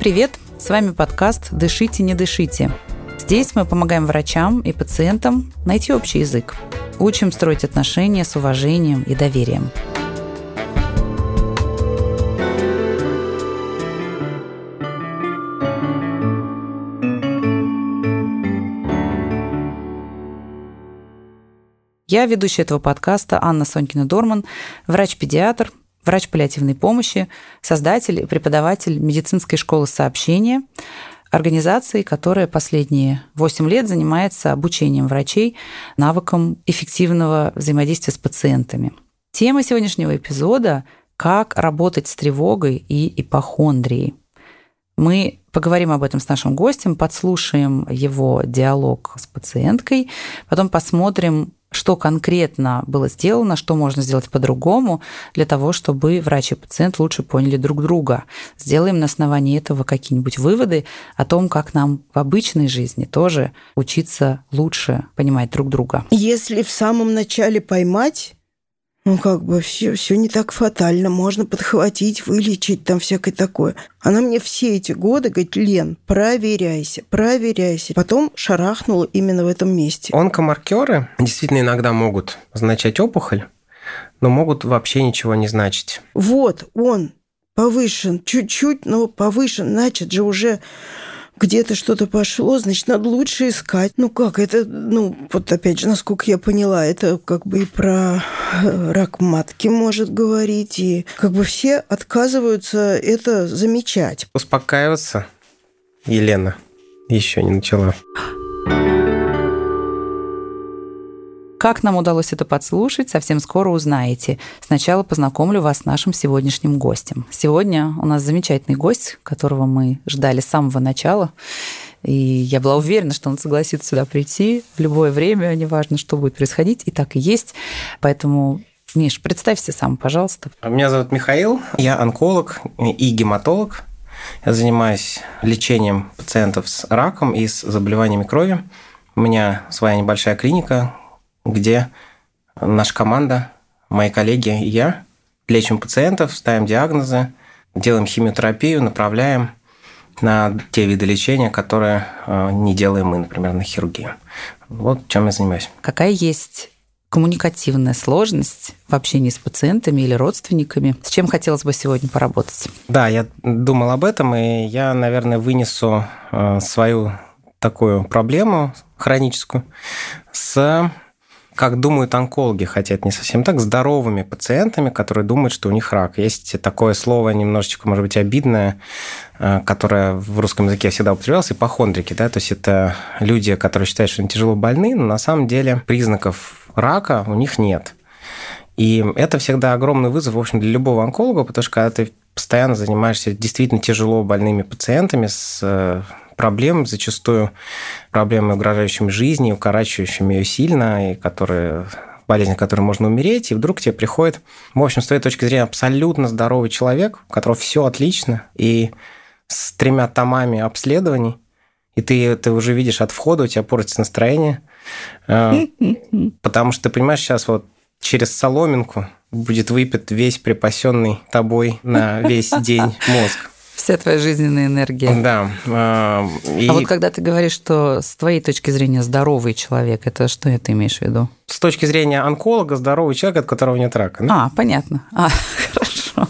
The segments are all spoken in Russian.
привет! С вами подкаст «Дышите, не дышите». Здесь мы помогаем врачам и пациентам найти общий язык. Учим строить отношения с уважением и доверием. Я ведущая этого подкаста Анна Сонькина-Дорман, врач-педиатр, врач паллиативной помощи, создатель и преподаватель медицинской школы сообщения, организации, которая последние 8 лет занимается обучением врачей навыкам эффективного взаимодействия с пациентами. Тема сегодняшнего эпизода – как работать с тревогой и ипохондрией. Мы поговорим об этом с нашим гостем, подслушаем его диалог с пациенткой, потом посмотрим, что конкретно было сделано, что можно сделать по-другому для того, чтобы врач и пациент лучше поняли друг друга. Сделаем на основании этого какие-нибудь выводы о том, как нам в обычной жизни тоже учиться лучше понимать друг друга. Если в самом начале поймать ну, как бы все, все не так фатально, можно подхватить, вылечить, там всякое такое. Она мне все эти годы говорит, Лен, проверяйся, проверяйся. Потом шарахнула именно в этом месте. Онкомаркеры действительно иногда могут означать опухоль, но могут вообще ничего не значить. Вот, он повышен, чуть-чуть, но повышен, значит же уже где-то что-то пошло, значит, надо лучше искать. Ну как, это, ну, вот опять же, насколько я поняла, это как бы и про э, рак матки может говорить, и как бы все отказываются это замечать. Успокаиваться, Елена, еще не начала. Как нам удалось это подслушать, совсем скоро узнаете. Сначала познакомлю вас с нашим сегодняшним гостем. Сегодня у нас замечательный гость, которого мы ждали с самого начала. И я была уверена, что он согласится сюда прийти в любое время, неважно, что будет происходить, и так и есть. Поэтому Миш, представься сам, пожалуйста. Меня зовут Михаил, я онколог и гематолог. Я занимаюсь лечением пациентов с раком и с заболеваниями крови. У меня своя небольшая клиника, где наша команда, мои коллеги и я лечим пациентов, ставим диагнозы, делаем химиотерапию, направляем на те виды лечения, которые э, не делаем мы, например, на хирургию. Вот чем я занимаюсь. Какая есть коммуникативная сложность в общении с пациентами или родственниками. С чем хотелось бы сегодня поработать? Да, я думал об этом, и я, наверное, вынесу э, свою такую проблему хроническую с как думают онкологи, хотя это не совсем так, здоровыми пациентами, которые думают, что у них рак. Есть такое слово немножечко, может быть, обидное, э, которое в русском языке всегда употреблялось, ипохондрики, да, то есть это люди, которые считают, что они тяжело больны, но на самом деле признаков рака у них нет. И это всегда огромный вызов, в общем, для любого онколога, потому что когда ты постоянно занимаешься действительно тяжело больными пациентами с э, проблем, зачастую проблемы, угрожающими жизни, укорачивающими ее сильно, и которые болезнь, от которой можно умереть, и вдруг тебе приходит, в общем, с твоей точки зрения, абсолютно здоровый человек, у которого все отлично, и с тремя томами обследований, и ты ты уже видишь от входа, у тебя портится настроение, э, потому что ты понимаешь, сейчас вот через соломинку будет выпит весь припасенный тобой на весь день мозг. Вся твоя жизненная энергия. Да. А, и... а вот когда ты говоришь, что с твоей точки зрения здоровый человек, это что это имеешь в виду? С точки зрения онколога, здоровый человек, от которого нет рака. А, понятно. А, хорошо.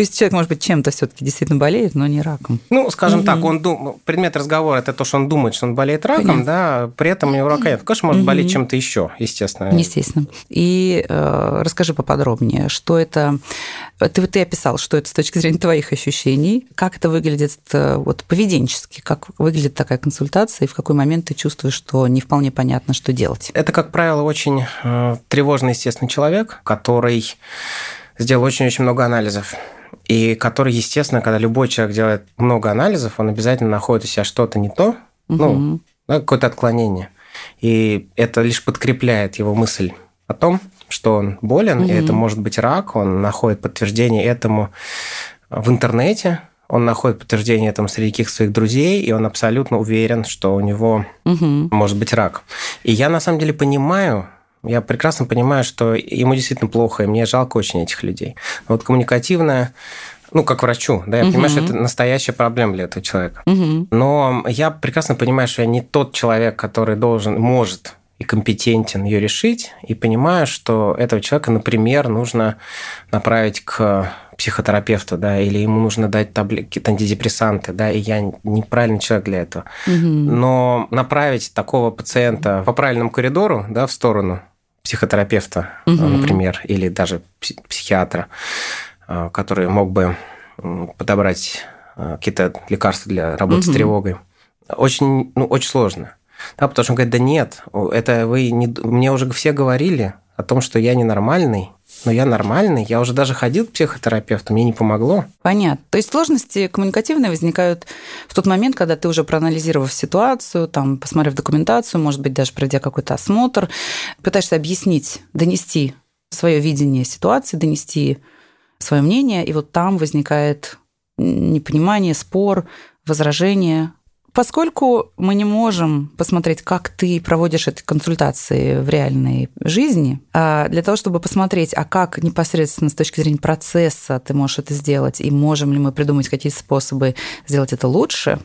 То есть человек, может быть, чем-то все-таки действительно болеет, но не раком. Ну, скажем mm-hmm. так, он дум... предмет разговора это то, что он думает, что он болеет раком, Понятно. да, при этом у него рака нет. Конечно, может mm-hmm. болеть чем-то еще, естественно. Естественно. И э, расскажи поподробнее, что это. Ты, ты описал, что это с точки зрения твоих ощущений, как это выглядит э, вот поведенчески, как выглядит такая консультация, и в какой момент ты чувствуешь, что не вполне понятно, что делать. Это, как правило, очень э, тревожный, естественно, человек, который сделал очень-очень много анализов и который, естественно, когда любой человек делает много анализов, он обязательно находит у себя что-то не то, угу. ну, да, какое-то отклонение. И это лишь подкрепляет его мысль о том, что он болен, угу. и это может быть рак, он находит подтверждение этому в интернете, он находит подтверждение этому среди каких-то своих друзей, и он абсолютно уверен, что у него угу. может быть рак. И я на самом деле понимаю, я прекрасно понимаю, что ему действительно плохо, и мне жалко очень этих людей. Но вот коммуникативная Ну, как врачу, да, я Мгм. понимаю, что это настоящая проблема для этого человека. Мгм. Но я прекрасно понимаю, что я не тот человек, который должен, может и компетентен ее решить, и понимаю, что этого человека, например, нужно направить к психотерапевту, да, или ему нужно дать таблетки, антидепрессанты, да, и я неправильный человек для этого. Мгм. Но направить такого пациента по правильному коридору, да, в сторону психотерапевта, Мгм. например, или даже пси- психиатра, а, который мог бы подобрать а, какие-то лекарства для работы с Мгм. тревогой, очень, ну, очень сложно. Да, потому что он говорит, да нет, это вы не... Мне уже все говорили о том, что я ненормальный, но я нормальный. Я уже даже ходил к психотерапевту, мне не помогло. Понятно. То есть сложности коммуникативные возникают в тот момент, когда ты уже проанализировав ситуацию, там, посмотрев документацию, может быть, даже пройдя какой-то осмотр, пытаешься объяснить, донести свое видение ситуации, донести свое мнение, и вот там возникает непонимание, спор, возражение. Поскольку мы не можем посмотреть, как ты проводишь эти консультации в реальной жизни, а для того, чтобы посмотреть, а как непосредственно с точки зрения процесса ты можешь это сделать, и можем ли мы придумать какие-то способы сделать это лучше,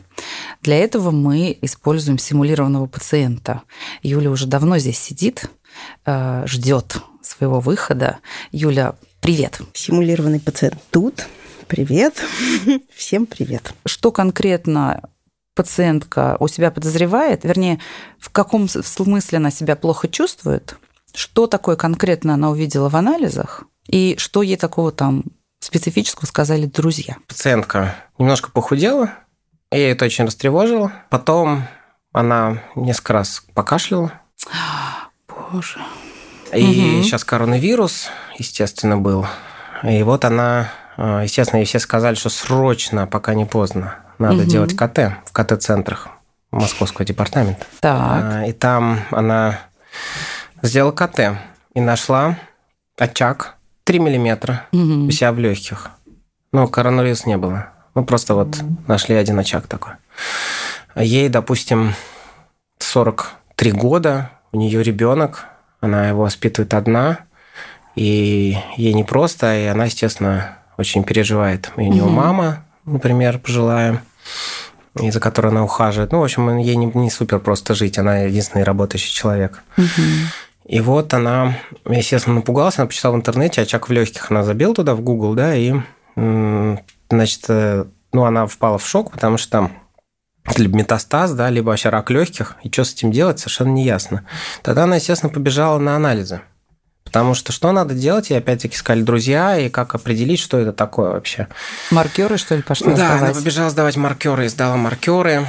для этого мы используем симулированного пациента. Юля уже давно здесь сидит, ждет своего выхода. Юля, привет. Симулированный пациент тут. Привет. Всем привет. Что конкретно пациентка у себя подозревает, вернее, в каком смысле она себя плохо чувствует, что такое конкретно она увидела в анализах, и что ей такого там специфического сказали друзья. Пациентка немножко похудела, и это очень растревожило. Потом она несколько раз покашляла. Боже. И Мгм. сейчас коронавирус, естественно, был. И вот она, э, естественно, ей все сказали, что срочно, пока не поздно, надо Мгм. делать КТ в КТ-центрах Московского департамента. Так. А, И там она сделала КТ и нашла очаг 3 миллиметра Мгм. у себя в легких. Но коронавируса не было. Ну, просто вот нашли один очаг такой. Ей, допустим, 43 года, у нее ребенок, она его воспитывает одна, и ей непросто, и она, естественно, очень переживает. И у нее Мгм. мама, например, пожилая, и за которой она ухаживает. Ну, в общем, ей не, не супер просто жить, она единственный работающий человек. И вот она, естественно, напугалась, она почитала в интернете, очаг в легких она забила туда в Google, да, и, значит, э, ну, она впала в шок, потому что там либо метастаз, да, либо вообще рак легких, и что с этим делать, совершенно не ясно. Тогда она, естественно, побежала на анализы. Потому что что надо делать, и опять-таки сказали друзья, и как определить, что это такое вообще. Маркеры, что ли, пошла Да, она сдавать? побежала сдавать маркеры и сдала маркеры.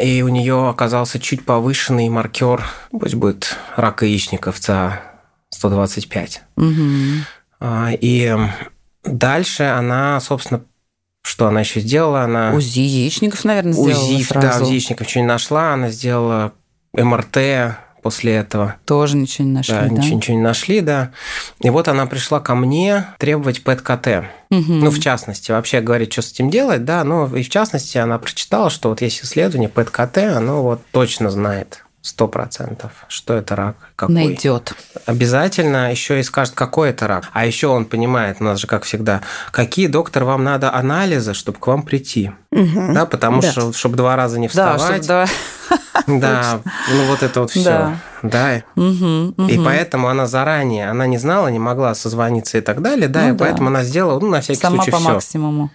И у нее оказался чуть повышенный маркер, пусть будет рак яичников ЦА-125. Мгм. А, И дальше она, собственно, что она еще сделала? Она УЗИ яичников, наверное, сделала УЗИ, да, сразу. УЗИ яичников ничего не нашла, она сделала МРТ после этого. Тоже ничего не нашли, да, да? Ничего, ничего не нашли, да. И вот она пришла ко мне требовать ПЭТ-КТ. Мгм. Ну, в частности, вообще говорить, что с этим делать, да, но и в частности она прочитала, что вот есть исследование ПЭТ-КТ, оно вот точно знает сто процентов, что это рак, какой. Найдет. Обязательно еще и скажет, какой это рак. А еще он понимает, у нас же как всегда, какие, доктор, вам надо анализы, чтобы к вам прийти. Мгм. Да, потому Да. что, чтобы два раза не Да, вставать. чтобы да. Да, ну вот это вот все. Да. Да. Мгм, И мгм. поэтому она заранее, она не знала, не могла созвониться и так далее, да, Ну и да. поэтому она сделала, ну, на всякий Сама случай, по все. максимуму.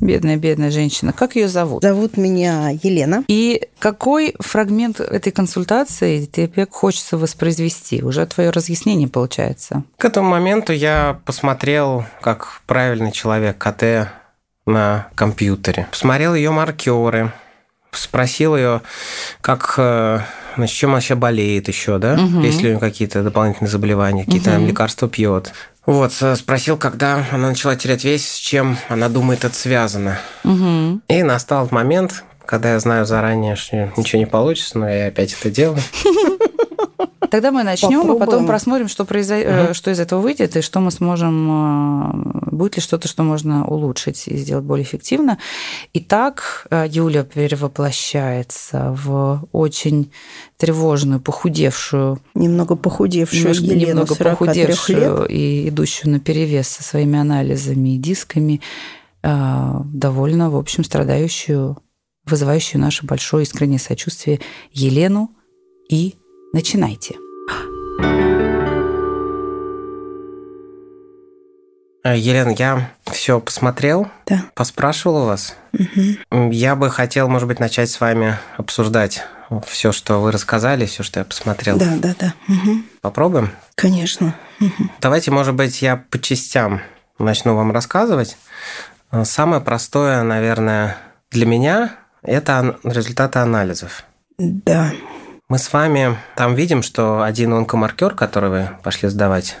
Бедная, бедная женщина. Как ее зовут? Зовут меня Елена. И какой фрагмент этой консультации тебе хочется воспроизвести? Уже твое разъяснение получается. К этому моменту я посмотрел, как правильный человек КТ на компьютере. Посмотрел ее маркеры, спросил ее, как, э, значит, чем она вообще болеет еще, да? Мгм. Есть ли у нее какие-то дополнительные заболевания, какие-то Мгм. лекарства пьет. Вот, э, спросил, когда она начала терять вес, с чем она думает это связано. Угу. И настал момент, когда я знаю заранее, что ничего не получится, но я опять это делаю. Тогда мы начнем, а потом Попробуем. просмотрим, что, произо- э, что из этого выйдет, и что мы сможем, э, будет ли что-то, что можно улучшить и сделать более эффективно. Итак, э, Юля перевоплощается в очень тревожную, похудевшую Немного похудевшую немножко, Елену, немного 43 лет. похудевшую и идущую на перевес со своими анализами и дисками довольно, в общем, страдающую, вызывающую наше большое искреннее сочувствие Елену. И начинайте. Э, Елена, я все посмотрел, Да. поспрашивал у вас. Мгм. Я бы хотел, может быть, начать с вами обсуждать все, что вы рассказали, все, что я посмотрел. Да, да, да. Мгм. Попробуем? Конечно. Мгм. Давайте, может быть, я по частям начну вам рассказывать. Э, Самое простое, наверное, для меня – это результаты анализов. Да. Мы с вами там видим, что один онкомаркер, который вы пошли сдавать,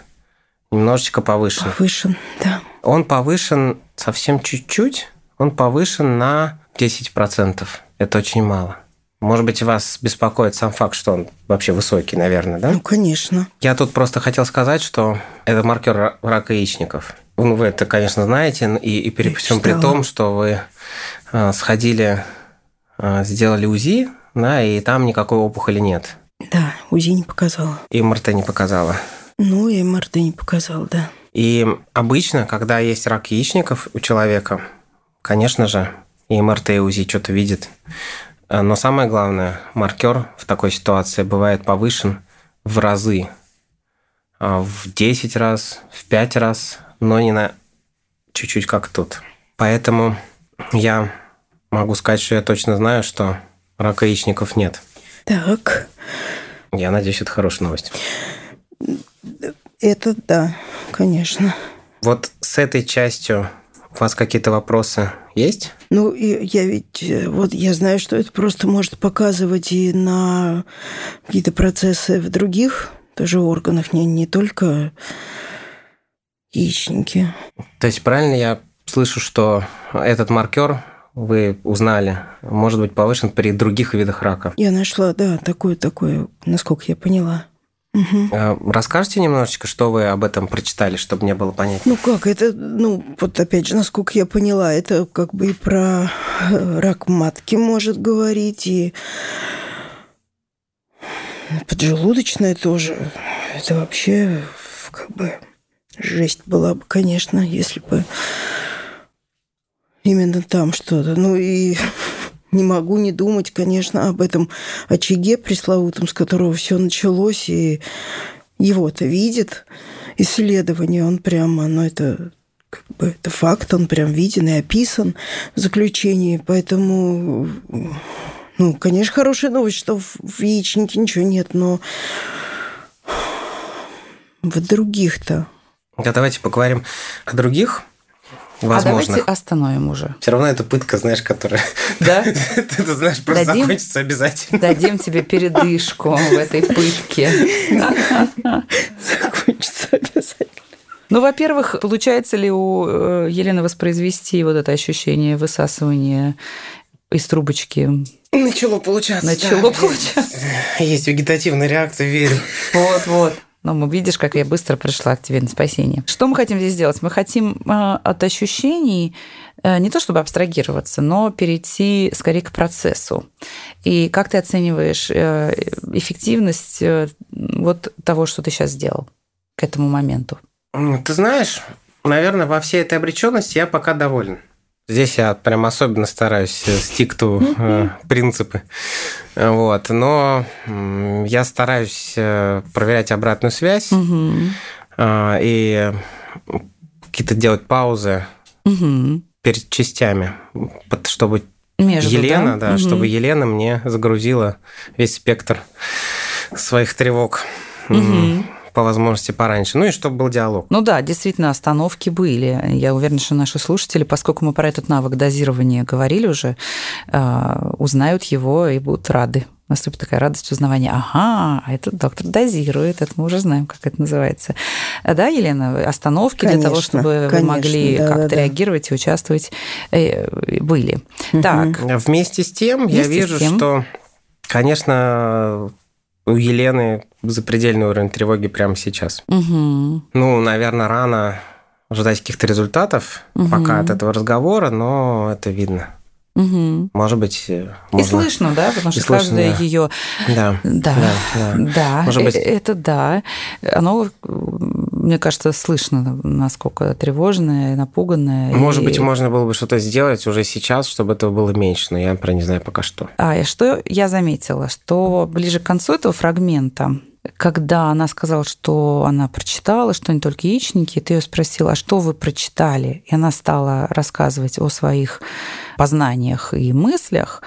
немножечко повышен. Повышен. Да. Он повышен совсем чуть-чуть, он повышен на 10%. Это очень мало. Может быть, вас беспокоит сам факт, что он вообще высокий, наверное, да? Ну, конечно. Я тут просто хотел сказать, что это маркер ра- рака яичников. Ну, вы это, конечно, знаете, и, и при всем при том, что вы э, сходили, э, сделали УЗИ, да, и там никакой опухоли нет. Да, УЗИ не показала. И МРТ не показала. Ну, и МРТ не показал, да. И обычно, когда есть рак яичников у человека, конечно же, и МРТ, и УЗИ что-то видит. Но самое главное, маркер в такой ситуации бывает повышен в разы. А, В 10 раз, в 5 раз, но не на чуть-чуть как тут. Поэтому я могу сказать, что я точно знаю, что рака яичников нет. Так, Я надеюсь, это хорошая новость. это да, конечно. Вот с этой частью у вас какие-то вопросы есть? Ну, я ведь, э, вот я знаю, что это просто может показывать и на какие-то процессы в других тоже органах, не, не только яичники. То есть правильно я слышу, что этот маркер вы узнали, может быть повышен при других видах рака. Я нашла, да, такое-такое, насколько я поняла. Э, Расскажите немножечко, что вы об этом прочитали, чтобы мне было понятно. Ну как, это, ну, вот опять же, насколько я поняла, это как бы и про э, рак матки может говорить, и поджелудочная тоже. Это вообще как бы жесть была бы, конечно, если бы именно там что-то. Ну и не могу не думать, конечно, об этом очаге пресловутом, с которого все началось, и его-то видит исследование, он прямо, ну это как бы это факт, он прям виден и описан в заключении, поэтому, ну, конечно, хорошая новость, что в яичнике ничего нет, но в других-то. Да, давайте поговорим о других А возможных. давайте остановим уже. Все равно это пытка, знаешь, которая... Да? Ты это знаешь, просто Дадим? закончится обязательно. Дадим тебе передышку в этой пытке. Закончится обязательно. Ну, во-первых, получается ли у э, Елены воспроизвести вот это ощущение высасывания из трубочки? Начало получаться. Начало да. получаться. Есть вегетативная реакция, верю. Вот-вот. Ну, видишь, как я быстро пришла к тебе на спасение. Что мы хотим здесь сделать? Мы хотим э, от ощущений э, не то чтобы абстрагироваться, но перейти скорее к процессу. И как ты оцениваешь э, эффективность вот того, что ты сейчас сделал к этому моменту? Ты знаешь, наверное, во всей этой обреченности я пока доволен. Здесь я прям особенно стараюсь э, stick to э, принципы. Вот. Но я стараюсь э, проверять обратную связь Мгм. э, и какие-то делать паузы Мгм. перед частями, под- чтобы Между, Елена, да, Мгм. чтобы Елена мне загрузила весь спектр своих тревог Мгм. По возможности пораньше. Ну и чтобы был диалог. Ну да, действительно, остановки были. Я уверена, что наши слушатели, поскольку мы про этот навык дозирования говорили уже, э, узнают его и будут рады. Наступит такая радость узнавания. Ага, а этот доктор дозирует, это мы уже знаем, как это называется. А Да, Елена, остановки для того, Конечно, чтобы вы конечно, могли да, как-то да, да. реагировать и участвовать, э, были. Так, Вместе с тем, я Вместе с вижу, тем. что, конечно, у Елены запредельный уровень тревоги прямо сейчас. мгм. Ну, наверное, рано ожидать каких-то результатов Мгм. пока от этого разговора, но это видно. Мгм. Может быть, э, И можно... слышно, да, потому И что слышно, каждая да. ее Да, Да, да, да. да, Может быть- э- это да. Оно м, мне кажется, слышно, насколько тревожная, напуганная. Может и... быть, можно было бы что-то сделать уже сейчас, чтобы этого было меньше, но я про не знаю пока что. А, и что я заметила, что ближе к концу этого фрагмента когда она сказала, что она прочитала, что не только яичники, ты ее спросила, а что вы прочитали? И она стала рассказывать о своих познаниях и мыслях.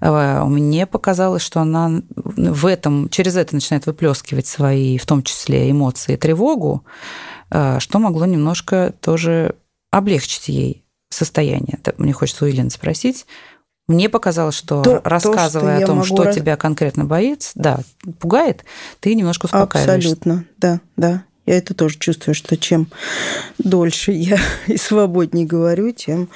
Э, мне показалось, что она в этом, через это начинает выплескивать свои, в том числе, эмоции и тревогу, э, что могло немножко тоже облегчить ей состояние. Мне хочется у Елены спросить, мне показалось, что то, рассказывая то, что о том, что раз... тебя конкретно боится, да, пугает, ты немножко успокаиваешься. Абсолютно, да, да. Я это тоже чувствую, что чем дольше я и свободнее говорю, тем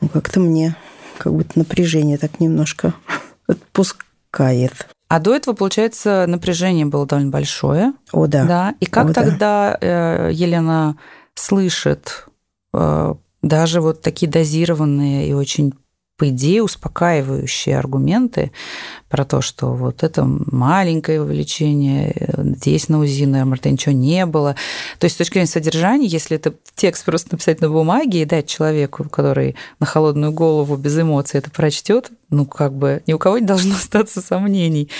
ну, как-то мне как будто напряжение так немножко отпускает. А до этого, получается, напряжение было довольно большое. О, да. Да. И как О, тогда да. Елена слышит э, даже вот такие дозированные и очень по идее, успокаивающие аргументы про то, что вот это маленькое увеличение, здесь на УЗИ на МРТ ничего не было. То есть с точки зрения содержания, если это текст просто написать на бумаге и дать человеку, который на холодную голову без эмоций это прочтет, ну, как бы ни у кого не должно остаться сомнений.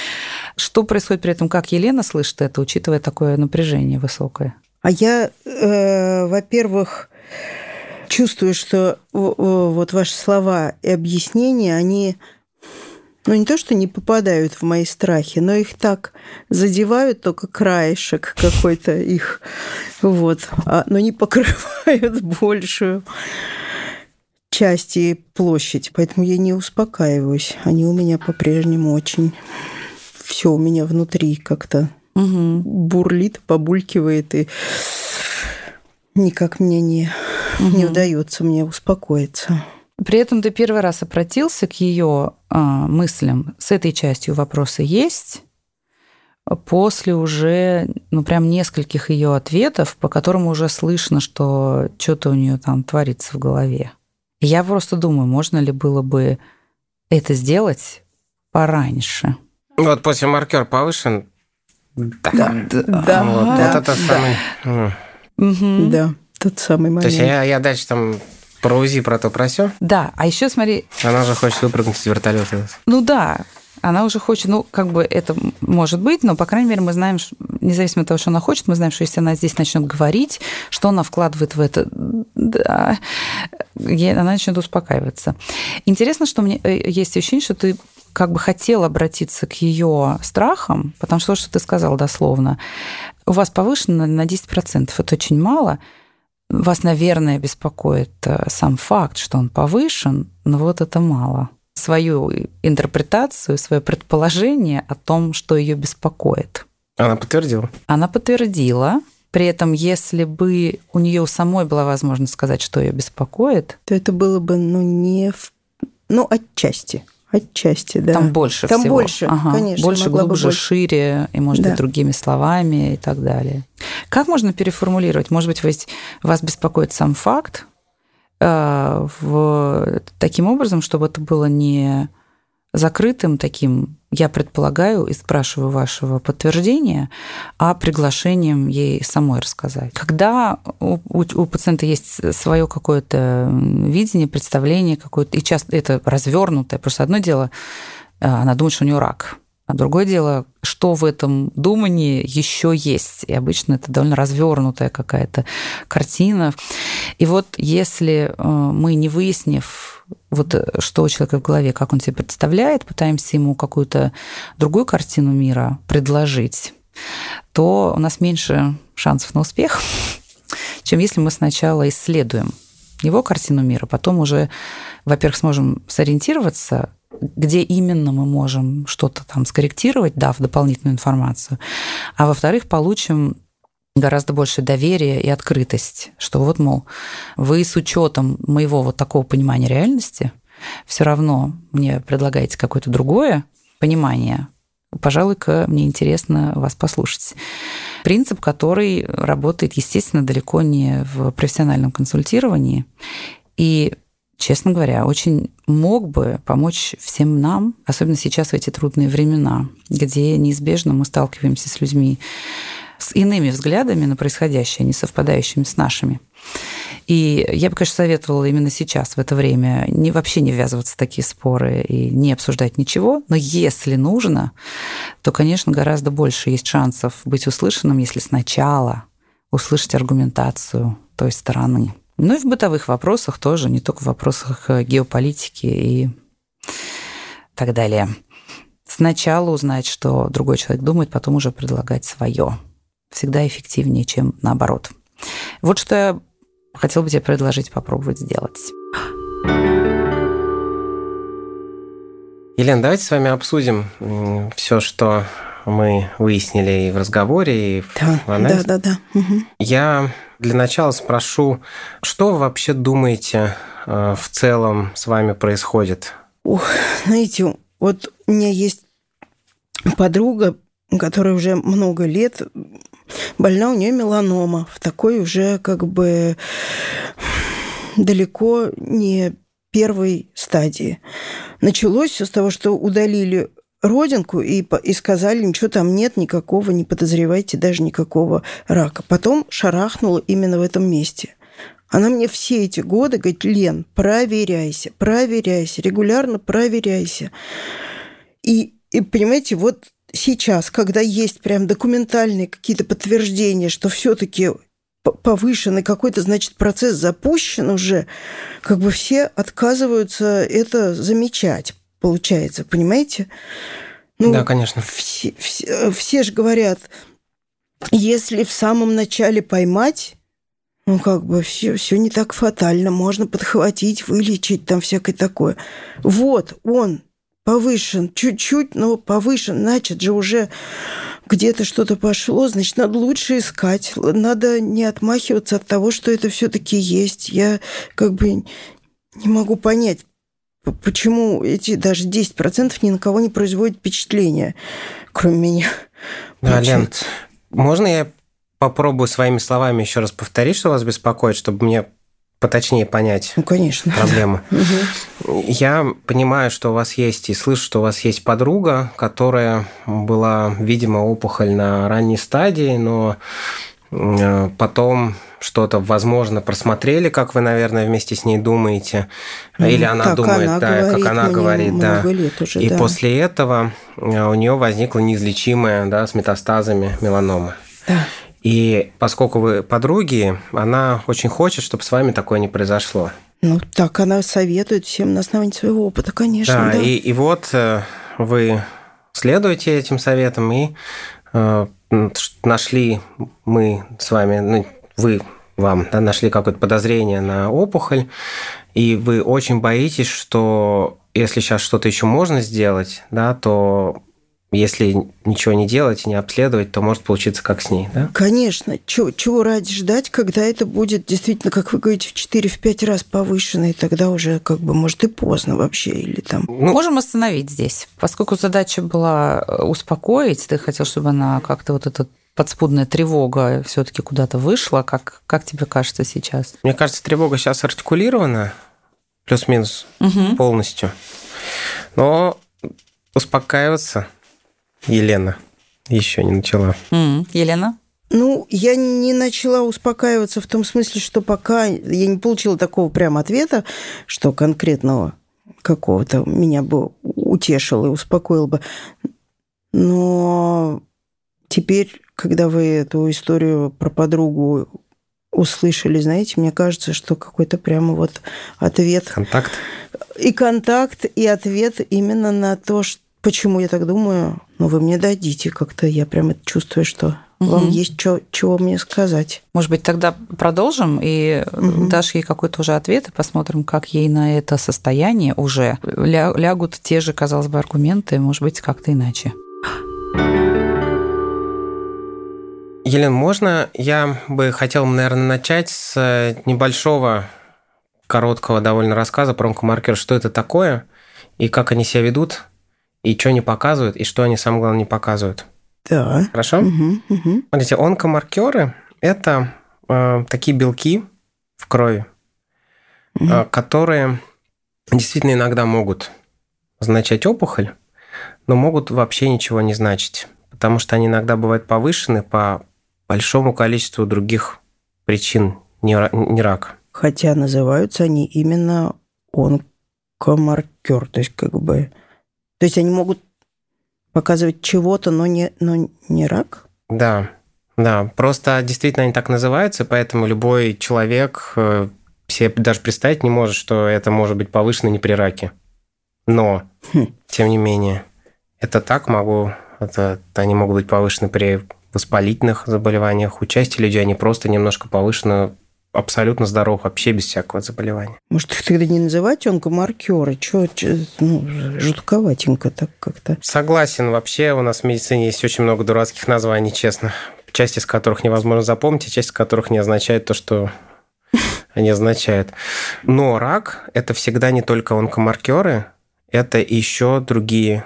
Что происходит при этом, как Елена слышит это, учитывая такое напряжение высокое? А я, э, во-первых, чувствую, что вот ваши слова и объяснения, они ну, не то, что не попадают в мои страхи, но их так задевают только краешек какой-то их, вот, а, но не покрывают большую часть и площадь. Поэтому я не успокаиваюсь. Они у меня по-прежнему очень... Все у меня внутри как-то угу. бурлит, побулькивает, и никак мне не угу. не удается мне успокоиться. При этом ты первый раз обратился к ее а, мыслям. С этой частью вопроса есть. После уже, ну, прям нескольких ее ответов, по которым уже слышно, что что-то у нее там творится в голове. я просто думаю, можно ли было бы это сделать пораньше. Вот после маркер повышен. Да. Да. да. Вот, да. вот это самый. Да. Угу. да тот самый момент. То есть я, я дальше там про УЗИ, про то, про все. Да, а еще смотри... Она уже хочет выпрыгнуть с вертолета. Ну да, она уже хочет, ну, как бы это может быть, но, по крайней мере, мы знаем, независимо от того, что она хочет, мы знаем, что если она здесь начнет говорить, что она вкладывает в это, да, она начнет успокаиваться. Интересно, что мне э, есть ощущение, что ты как бы хотел обратиться к ее страхам, потому что то, что ты сказал дословно, у вас повышено на 10%, это очень мало – вас, наверное, беспокоит э, сам факт, что он повышен, но вот это мало. Свою интерпретацию, свое предположение о том, что ее беспокоит. Она подтвердила? Она подтвердила. При этом, если бы у нее самой была возможность сказать, что ее беспокоит, то это было бы, ну, не в... ну, отчасти. Отчасти, да. Там больше Там всего. больше, ага. конечно. Больше, глубже, больше. шире, и, может да. быть, другими словами и так далее. Как можно переформулировать? Может быть, вас беспокоит сам факт э, в, таким образом, чтобы это было не закрытым таким, я предполагаю и спрашиваю вашего подтверждения, а приглашением ей самой рассказать. Когда у, у, у пациента есть свое какое-то видение, представление какое-то, и часто это развернутое, просто одно дело, э, она думает, что у нее рак, а другое дело, что в этом думании еще есть. И обычно это довольно развернутая какая-то картина. И вот если э, мы, не выяснив, вот э, что у человека в голове, как он себе представляет, пытаемся ему какую-то другую картину мира предложить, то у нас меньше шансов на успех, чем если мы сначала исследуем его картину мира, потом уже, во-первых, сможем сориентироваться, где именно мы можем что-то там скорректировать, дав дополнительную информацию, а во-вторых, получим гораздо больше доверия и открытость, что вот, мол, вы с учетом моего вот такого понимания реальности все равно мне предлагаете какое-то другое понимание, пожалуй-ка мне интересно вас послушать. Принцип, который работает, естественно, далеко не в профессиональном консультировании. И честно говоря, очень мог бы помочь всем нам, особенно сейчас в эти трудные времена, где неизбежно мы сталкиваемся с людьми с иными взглядами на происходящее, не совпадающими с нашими. И я бы, конечно, советовала именно сейчас, в это время, не, вообще не ввязываться в такие споры и не обсуждать ничего. Но если нужно, то, конечно, гораздо больше есть шансов быть услышанным, если сначала услышать аргументацию той стороны. Ну и в бытовых вопросах тоже, не только в вопросах э, геополитики и так далее. Сначала узнать, что другой человек думает, потом уже предлагать свое. Всегда эффективнее, чем наоборот. Вот что я хотел бы тебе предложить попробовать сделать. Елена, давайте с вами обсудим все, что мы выяснили и в разговоре, и в да, анализе. Да, да, да. Угу. Я для начала спрошу, что вы вообще думаете э, в целом с вами происходит? Ох, знаете, вот у меня есть подруга, которая уже много лет больна, у нее меланома в такой уже как бы далеко не первой стадии. Началось все с того, что удалили родинку и, и сказали, ничего там нет, никакого, не подозревайте даже никакого рака. Потом шарахнула именно в этом месте. Она мне все эти годы говорит, Лен, проверяйся, проверяйся, регулярно проверяйся. И, и понимаете, вот сейчас, когда есть прям документальные какие-то подтверждения, что все-таки повышенный какой-то, значит, процесс запущен уже, как бы все отказываются это замечать, получается, понимаете? Ну, да, конечно. Все, все, все же говорят, если в самом начале поймать, ну, как бы все, все не так фатально, можно подхватить, вылечить, там всякое такое. Вот он повышен, чуть-чуть, но повышен, значит же уже где-то что-то пошло, значит, надо лучше искать, надо не отмахиваться от того, что это все-таки есть. Я как бы не могу понять, почему эти даже 10% ни на кого не производят впечатления, кроме меня. Да, Лен, можно я попробую своими словами еще раз повторить, что вас беспокоит, чтобы мне поточнее понять ну, конечно. проблему. Я понимаю, что у вас есть, и слышу, что у вас есть подруга, которая была, видимо, опухоль на ранней стадии, но э, потом что-то, возможно, просмотрели, как вы, наверное, вместе с ней думаете, или она думает, она да, говорит, как она говорит, да. Уже, и да. после этого э, у нее возникла неизлечимая, да, с метастазами меланома. Да. И поскольку вы подруги, она очень хочет, чтобы с вами такое не произошло. Ну, так она советует всем на основании своего опыта, конечно. Да, да. И, и вот э, вы следуете этим советам и э, нашли мы с вами, ну, вы вам да, нашли какое-то подозрение на опухоль, и вы очень боитесь, что если сейчас что-то еще можно сделать, да, то если ничего не делать и не обследовать, то может получиться как с ней, да? Конечно. Чего, чего ради ждать, когда это будет действительно, как вы говорите, в 4-5 раз повышено, и тогда уже как бы может и поздно вообще, или там... Ну, Можем остановить здесь. Поскольку задача была э, успокоить, ты хотел, чтобы она как-то вот эта подспудная тревога все-таки куда-то вышла. Как, как тебе кажется сейчас? Мне кажется, тревога сейчас артикулирована, плюс-минус угу. полностью. Но успокаиваться – Елена еще не начала. Mm, Елена? Ну, я не начала успокаиваться в том смысле, что пока я не получила такого прям ответа, что конкретного какого-то меня бы утешил и успокоил бы. Но теперь, когда вы эту историю про подругу услышали, знаете, мне кажется, что какой-то прямо вот ответ. Контакт. И контакт, и ответ именно на то, что Почему я так думаю? Ну, вы мне дадите как-то. Я прямо чувствую, что угу. вам есть чё, чего мне сказать. Может быть, тогда продолжим и угу. дашь ей какой-то уже ответ и посмотрим, как ей на это состояние уже лягут те же, казалось бы, аргументы, может быть, как-то иначе. Елена, можно я бы хотел, наверное, начать с небольшого, короткого довольно рассказа про онкомаркер, что это такое и как они себя ведут и что они показывают, и что они, самое главное, не показывают. Да. Хорошо? Угу, угу. Смотрите, онкомаркеры – это э, такие белки в крови, угу. э, которые действительно иногда могут означать опухоль, но могут вообще ничего не значить, потому что они иногда бывают повышены по большому количеству других причин не, не рак. Хотя называются они именно онкомаркер, то есть как бы... То есть они могут показывать чего-то, но не, но не рак? Да, да, просто действительно они так называются, поэтому любой человек э, себе даже представить не может, что это может быть повышено не при раке. Но, хм. тем не менее, это так могу, это, они могут быть повышены при воспалительных заболеваниях. У части людей они просто немножко повышены абсолютно здоров, вообще без всякого заболевания. Может, их тогда не называть онкомаркеры? Чё, ну, жутковатенько так как-то. Согласен. Вообще у нас в медицине есть очень много дурацких названий, честно. Часть из которых невозможно запомнить, и часть из которых не означает то, что они означают. Но рак – это всегда не только онкомаркеры, это еще другие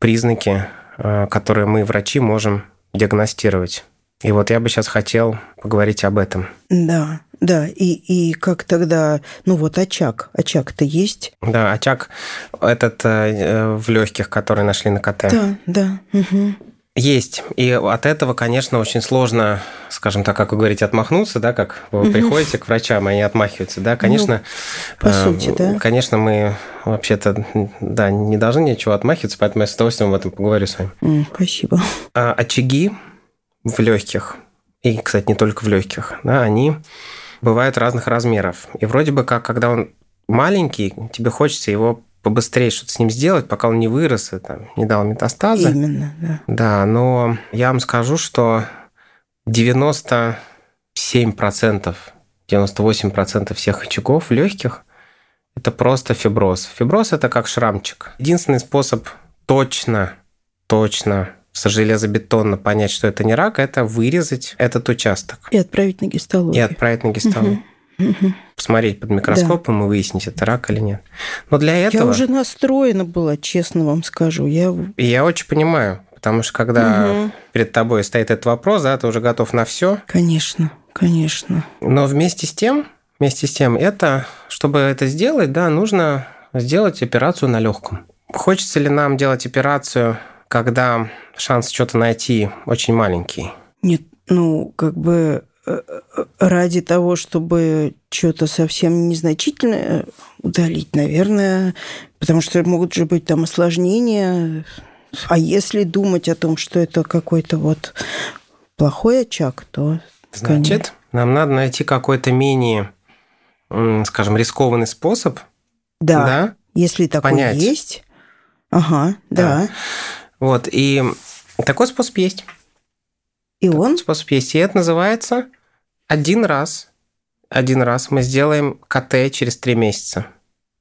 признаки, э, которые мы, врачи, можем диагностировать. И вот я бы сейчас хотел поговорить об этом. Да, да. И, и как тогда, ну вот очаг, очаг-то есть? Да, очаг этот э, в легких, который нашли на КТ. Да, да. Угу. Есть. И от этого, конечно, очень сложно, скажем так, как вы говорите, отмахнуться, да, как вы приходите к врачам, и они отмахиваются, да, конечно. Ну, по э, сути, да. Конечно, мы вообще-то, да, не должны ничего отмахиваться, поэтому я с удовольствием об этом поговорю с вами. Спасибо. А, очаги в легких, и, кстати, не только в легких, да, они бывают разных размеров. И вроде бы как, когда он маленький, тебе хочется его побыстрее что-то с ним сделать, пока он не вырос и там, не дал метастазы. Именно, да. Да, но я вам скажу, что 97%, 98% всех очагов легких – это просто фиброз. Фиброз – это как шрамчик. Единственный способ точно, точно железобетонно понять, что это не рак, это вырезать этот участок. И отправить на гистологию. И отправить на гистологию. Угу посмотреть под микроскопом да. и выяснить, это рак или нет. Но для этого... Я уже настроена была, честно вам скажу. Я, я очень понимаю, потому что когда угу. перед тобой стоит этот вопрос, да, ты уже готов на все. Конечно, конечно. Но вместе с тем, вместе с тем, это, чтобы это сделать, да, нужно сделать операцию на легком. Хочется ли нам делать операцию, когда шанс что-то найти очень маленький? Нет, ну, как бы ради того, чтобы что-то совсем незначительное удалить, наверное, потому что могут же быть там осложнения. А если думать о том, что это какой-то вот плохой очаг, то... Значит, конечно. нам надо найти какой-то менее, скажем, рискованный способ. Да, да? если такой понять. есть. Ага, да. да. Вот, и такой способ есть. И он? Способ есть. И это называется один раз. Один раз мы сделаем КТ через три месяца.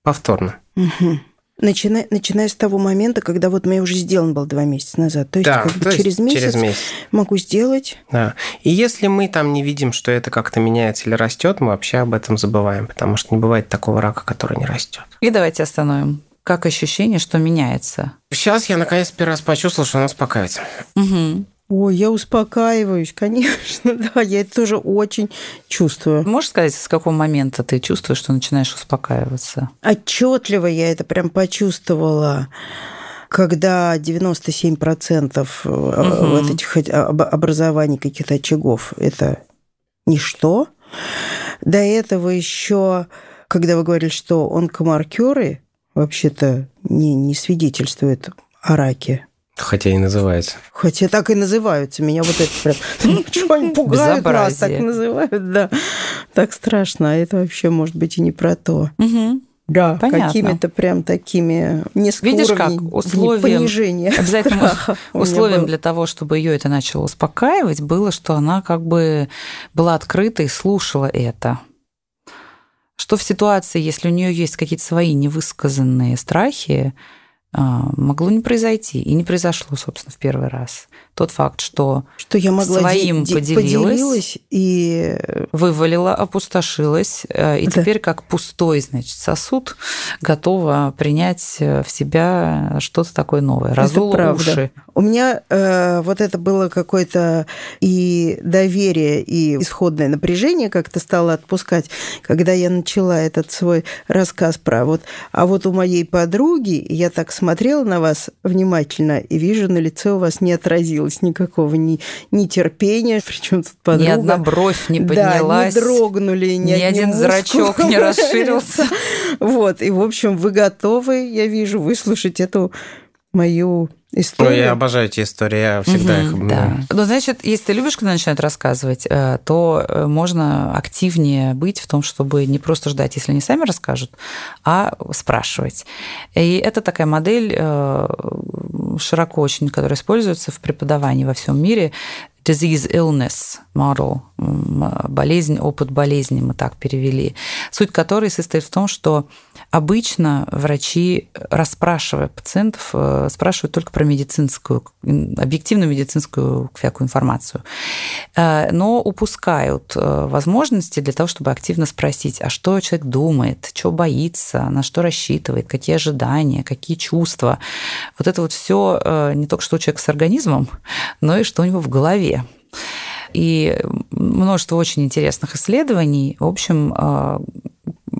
Повторно. Угу. Начиная, начиная с того момента, когда вот мне уже сделан был два месяца назад. То есть, да, как бы то есть через, месяц через месяц могу сделать. Да. И если мы там не видим, что это как-то меняется или растет, мы вообще об этом забываем, потому что не бывает такого рака, который не растет. И давайте остановим. Как ощущение, что меняется? Сейчас я наконец первый раз почувствовал, что он успокаивается. Угу. Ой, я успокаиваюсь, конечно, да, я это тоже очень чувствую. Можешь сказать, с какого момента ты чувствуешь, что начинаешь успокаиваться? Отчетливо я это прям почувствовала когда 97% угу. вот этих образований каких-то очагов это ничто. До этого еще, когда вы говорили, что онкомаркеры вообще-то не, не свидетельствуют о раке, Хотя и называется. Хотя так и называются. Меня вот это прям... Ну, чего они пугают нас, так называют, да. Так страшно. А это вообще, может быть, и не про то. Да, какими-то прям такими несколько Видишь, как условием, понижения обязательно условием для того, чтобы ее это начало успокаивать, было, что она как бы была открыта и слушала это. Что в ситуации, если у нее есть какие-то свои невысказанные страхи, могло не произойти. И не произошло, собственно, в первый раз. Тот факт, что, что я могла своим де- поделилась, поделилась и вывалила, опустошилась, э, и да. теперь как пустой, значит, сосуд готова принять в себя что-то такое новое. Разула это уши. У меня э, вот это было какое-то и доверие, и исходное напряжение как-то стало отпускать, когда я начала этот свой рассказ про вот, а вот у моей подруги, я так смотрела, на вас внимательно и вижу, на лице у вас не отразилось никакого ни, ни терпения, причем тут подруга. Ни одна бровь не поднялась. Да, не дрогнули, ни, ни один зрачок не расширился. Вот, и, в общем, вы готовы, я вижу, выслушать эту мою историю. Ой, я обожаю эти истории, я всегда их Мгм, да. Ну, значит, если ты любишь, когда начинают рассказывать, э, то э, можно активнее быть в том, чтобы не просто ждать, если они сами расскажут, а спрашивать. И это такая модель э, широко очень, которая используется в преподавании во всем мире. Disease illness model, болезнь, опыт болезни мы так перевели, суть которой состоит в том, что обычно врачи, расспрашивая пациентов, э, спрашивают только про медицинскую, объективную медицинскую всякую информацию, Э, но упускают э, возможности для того, чтобы активно спросить, а что человек думает, чего боится, на что рассчитывает, какие ожидания, какие чувства. Вот это вот все не только что у человека с организмом, но и что у него в голове. И множество очень интересных исследований, в общем,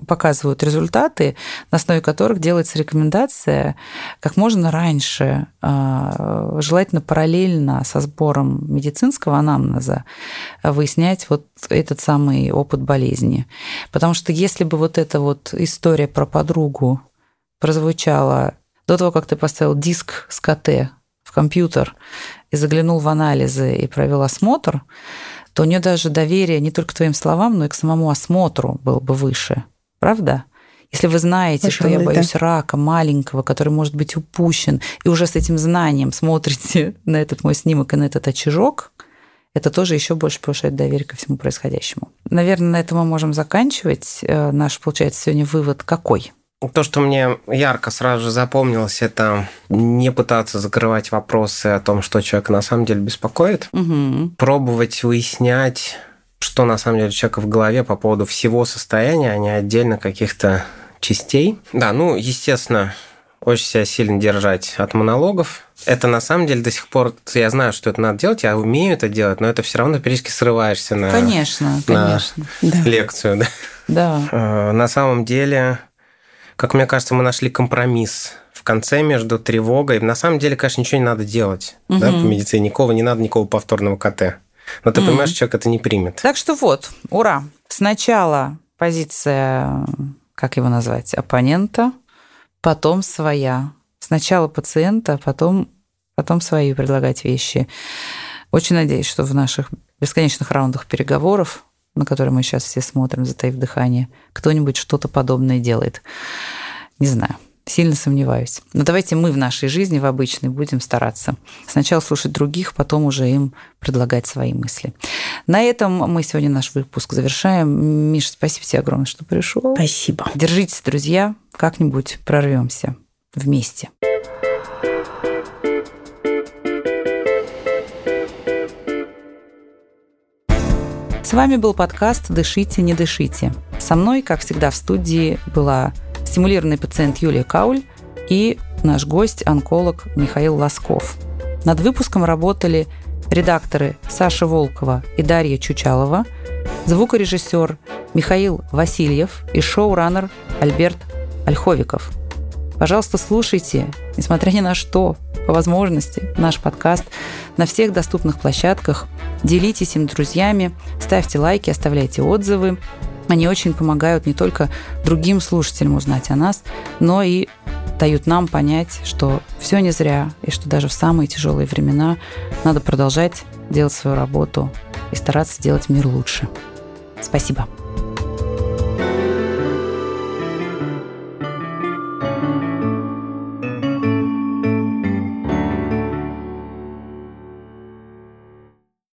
показывают результаты, на основе которых делается рекомендация как можно раньше, э, желательно параллельно со сбором медицинского анамнеза, выяснять вот этот самый опыт болезни. Потому что если бы вот эта вот история про подругу прозвучала до того, как ты поставил диск с КТ в компьютер и заглянул в анализы и провел осмотр, то у нее даже доверие не только к твоим словам, но и к самому осмотру было бы выше. Правда? Если вы знаете, что я Пожалуй, боюсь да. рака маленького, который может быть упущен, и уже с этим знанием смотрите на этот мой снимок и на этот очажок, это тоже еще больше повышает доверие ко всему происходящему. Наверное, на этом мы можем заканчивать. Э, Наш, получается, сегодня вывод какой? То, что мне ярко сразу же запомнилось, это не пытаться закрывать вопросы о том, что человека на самом деле беспокоит, Угу. пробовать выяснять, что на самом деле у человека в голове по поводу всего состояния, а не отдельно каких-то частей. Да, ну, естественно, очень себя сильно держать от монологов. Это на самом деле до сих пор, я знаю, что это надо делать, я умею это делать, но это все равно периодически срываешься на Конечно, конечно. Да. лекцию. Да. Да. Э, На самом деле, как мне кажется, мы нашли компромисс в конце между тревогой. На самом деле, конечно, ничего не надо делать да, по медицине. Никого не надо, никакого повторного КТ. Но ты Мгм. понимаешь, человек это не примет. Так что вот, ура. Сначала позиция, как его назвать, оппонента, потом своя. Сначала пациента, потом, потом свои предлагать вещи. Очень надеюсь, что в наших бесконечных раундах переговоров, на которые мы сейчас все смотрим, затаив дыхание, кто-нибудь что-то подобное делает. Не знаю. Сильно сомневаюсь. Но давайте мы в нашей жизни, в обычной, будем стараться сначала слушать других, потом уже им предлагать свои мысли. На этом мы сегодня наш выпуск завершаем. Миша, спасибо тебе огромное, что пришел. Спасибо. Держитесь, друзья, как-нибудь прорвемся вместе. С вами был подкаст «Дышите, не дышите». Со мной, как всегда, в студии была стимулированный пациент Юлия Кауль и наш гость, онколог Михаил Лосков. Над выпуском работали редакторы Саша Волкова и Дарья Чучалова, звукорежиссер Михаил Васильев и шоураннер Альберт Ольховиков. Пожалуйста, слушайте, несмотря ни на что, по возможности, наш подкаст на всех доступных площадках. Делитесь им друзьями, ставьте лайки, оставляйте отзывы. Они очень помогают не только другим слушателям узнать о нас, но и дают нам понять, что все не зря, и что даже в самые тяжелые времена надо продолжать делать свою работу и стараться делать мир лучше. Спасибо.